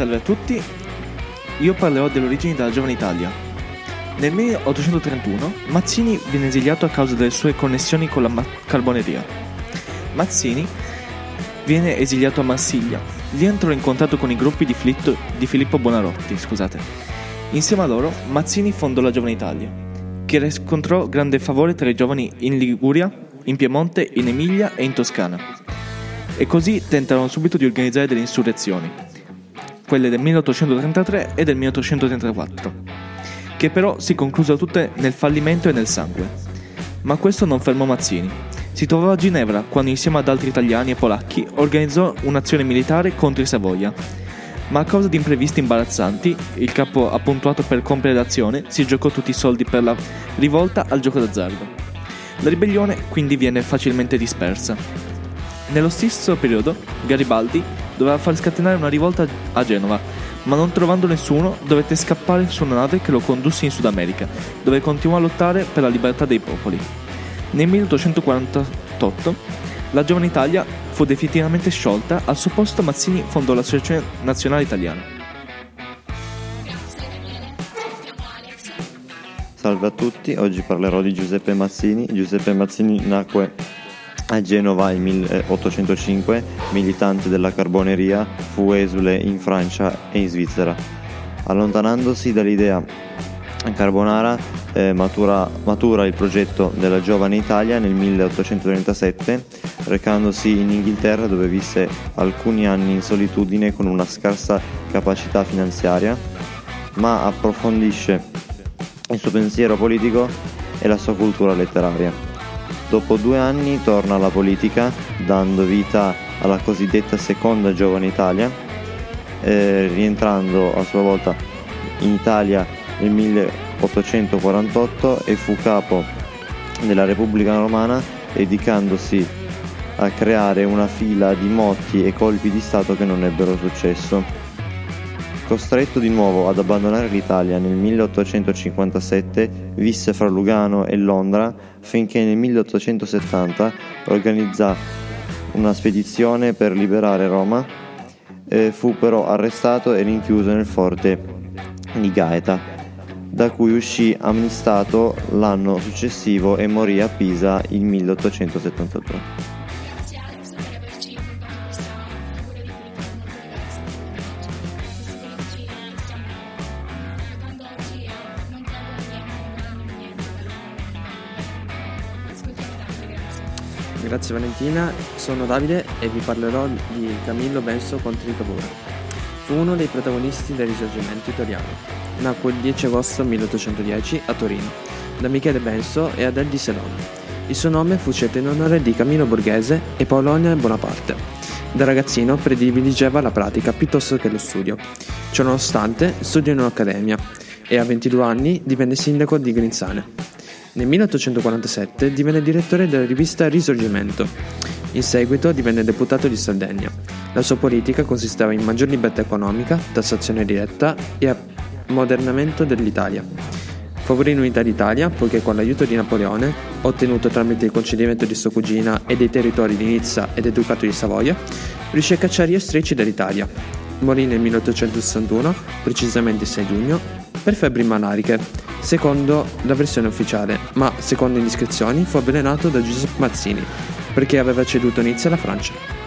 Salve a tutti, io parlerò delle origini della giovane Italia. Nel 1831 Mazzini viene esiliato a causa delle sue connessioni con la ma- carboneria. Mazzini viene esiliato a Marsiglia. Lì entrò in contatto con i gruppi di, Flitto- di Filippo Bonarotti. Scusate. Insieme a loro Mazzini fondò la Giovane Italia, che riscontrò grande favore tra i giovani in Liguria, in Piemonte, in Emilia e in Toscana. E così tentarono subito di organizzare delle insurrezioni, quelle del 1833 e del 1834, che però si conclusero tutte nel fallimento e nel sangue. Ma questo non fermò Mazzini. Si trovava a Ginevra quando insieme ad altri italiani e polacchi organizzò un'azione militare contro i Savoia. Ma a causa di imprevisti imbarazzanti, il capo appuntuato per compiere l'azione si giocò tutti i soldi per la rivolta al gioco d'azzardo. La ribellione quindi viene facilmente dispersa. Nello stesso periodo, Garibaldi doveva far scatenare una rivolta a Genova, ma non trovando nessuno dovette scappare su una nave che lo condusse in Sud America, dove continuò a lottare per la libertà dei popoli. Nel 1848 la giovane Italia fu definitivamente sciolta, al suo posto Mazzini fondò l'Associazione Nazionale Italiana. Salve a tutti, oggi parlerò di Giuseppe Mazzini. Giuseppe Mazzini nacque a Genova nel 1805, militante della carboneria, fu esule in Francia e in Svizzera. Allontanandosi dall'idea carbonara, eh, matura, matura il progetto della giovane Italia nel 1837, recandosi in Inghilterra dove visse alcuni anni in solitudine con una scarsa capacità finanziaria, ma approfondisce il suo pensiero politico e la sua cultura letteraria. Dopo due anni torna alla politica, dando vita alla cosiddetta seconda giovane Italia, eh, rientrando a sua volta in Italia nel 1848 e fu capo della Repubblica Romana, dedicandosi a creare una fila di motti e colpi di Stato che non ebbero successo. Costretto di nuovo ad abbandonare l'Italia nel 1857, visse fra Lugano e Londra finché nel 1870 organizzò una spedizione per liberare Roma, eh, fu però arrestato e rinchiuso nel forte di Gaeta, da cui uscì amnistato l'anno successivo e morì a Pisa il 1872. Grazie Valentina, sono Davide e vi parlerò di Camillo Benso contro i Cavour. Fu uno dei protagonisti del risorgimento italiano. Nacque il 10 agosto 1810 a Torino, da Michele Benso e Adele di Selon. Il suo nome fu scelto in onore di Camillo Borghese e Paolonia Bonaparte. Da ragazzino prediligeva la pratica piuttosto che lo studio. Ciononostante, studiò in un'accademia e a 22 anni divenne sindaco di Grinzane. Nel 1847 divenne direttore della rivista Risorgimento. In seguito divenne deputato di Sardegna. La sua politica consisteva in maggior libertà economica, tassazione diretta e ammodernamento dell'Italia. Favorì l'unità d'Italia poiché con l'aiuto di Napoleone, ottenuto tramite il concedimento di sua cugina e dei territori di Nizza e del Ducato di Savoia, riuscì a cacciare gli austriaci dall'Italia. Morì nel 1861, precisamente il 6 giugno, per febbri malariche, secondo la versione ufficiale, ma secondo indiscrezioni fu avvelenato da Giuseppe Mazzini perché aveva ceduto Nizza alla Francia.